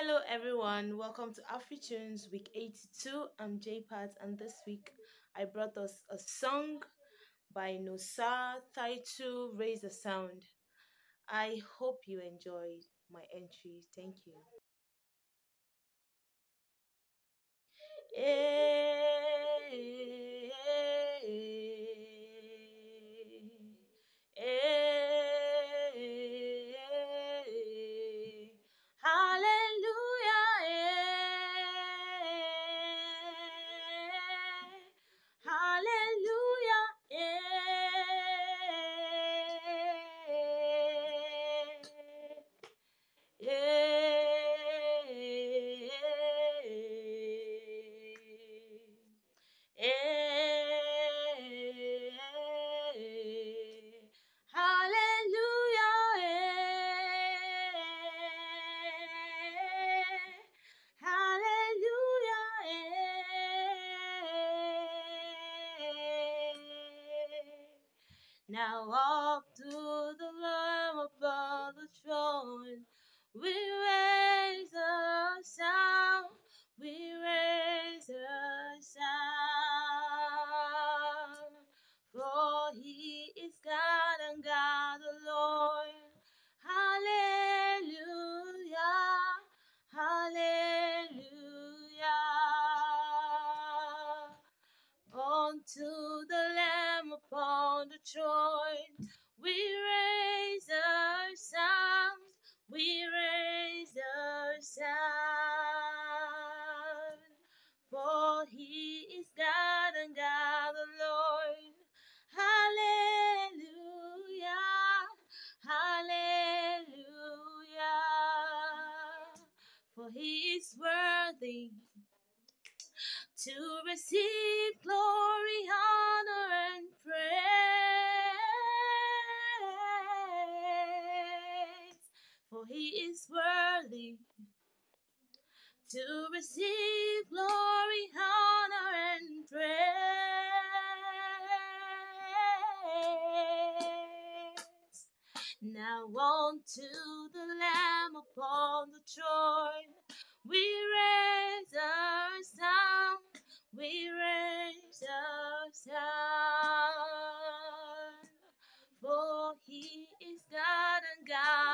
Hello everyone, welcome to AfriTunes week 82. I'm J-Pat and this week I brought us a song by Nosa titled Raise the Sound. I hope you enjoyed my entry. Thank you. Hey, Eh, eh. Now up to the Lamb upon the throne, we raise a sound, we raise a sound, for He is God and God alone. Hallelujah, hallelujah. Unto the Lamb upon the throne, we raise our sound, we raise our sound. For He is God and God alone. Hallelujah, hallelujah. For He is worthy to receive glory, honor, he is worthy to receive glory, honor, and praise. Now unto the Lamb upon the throne, we raise our sound, we raise our sound. For he is God and God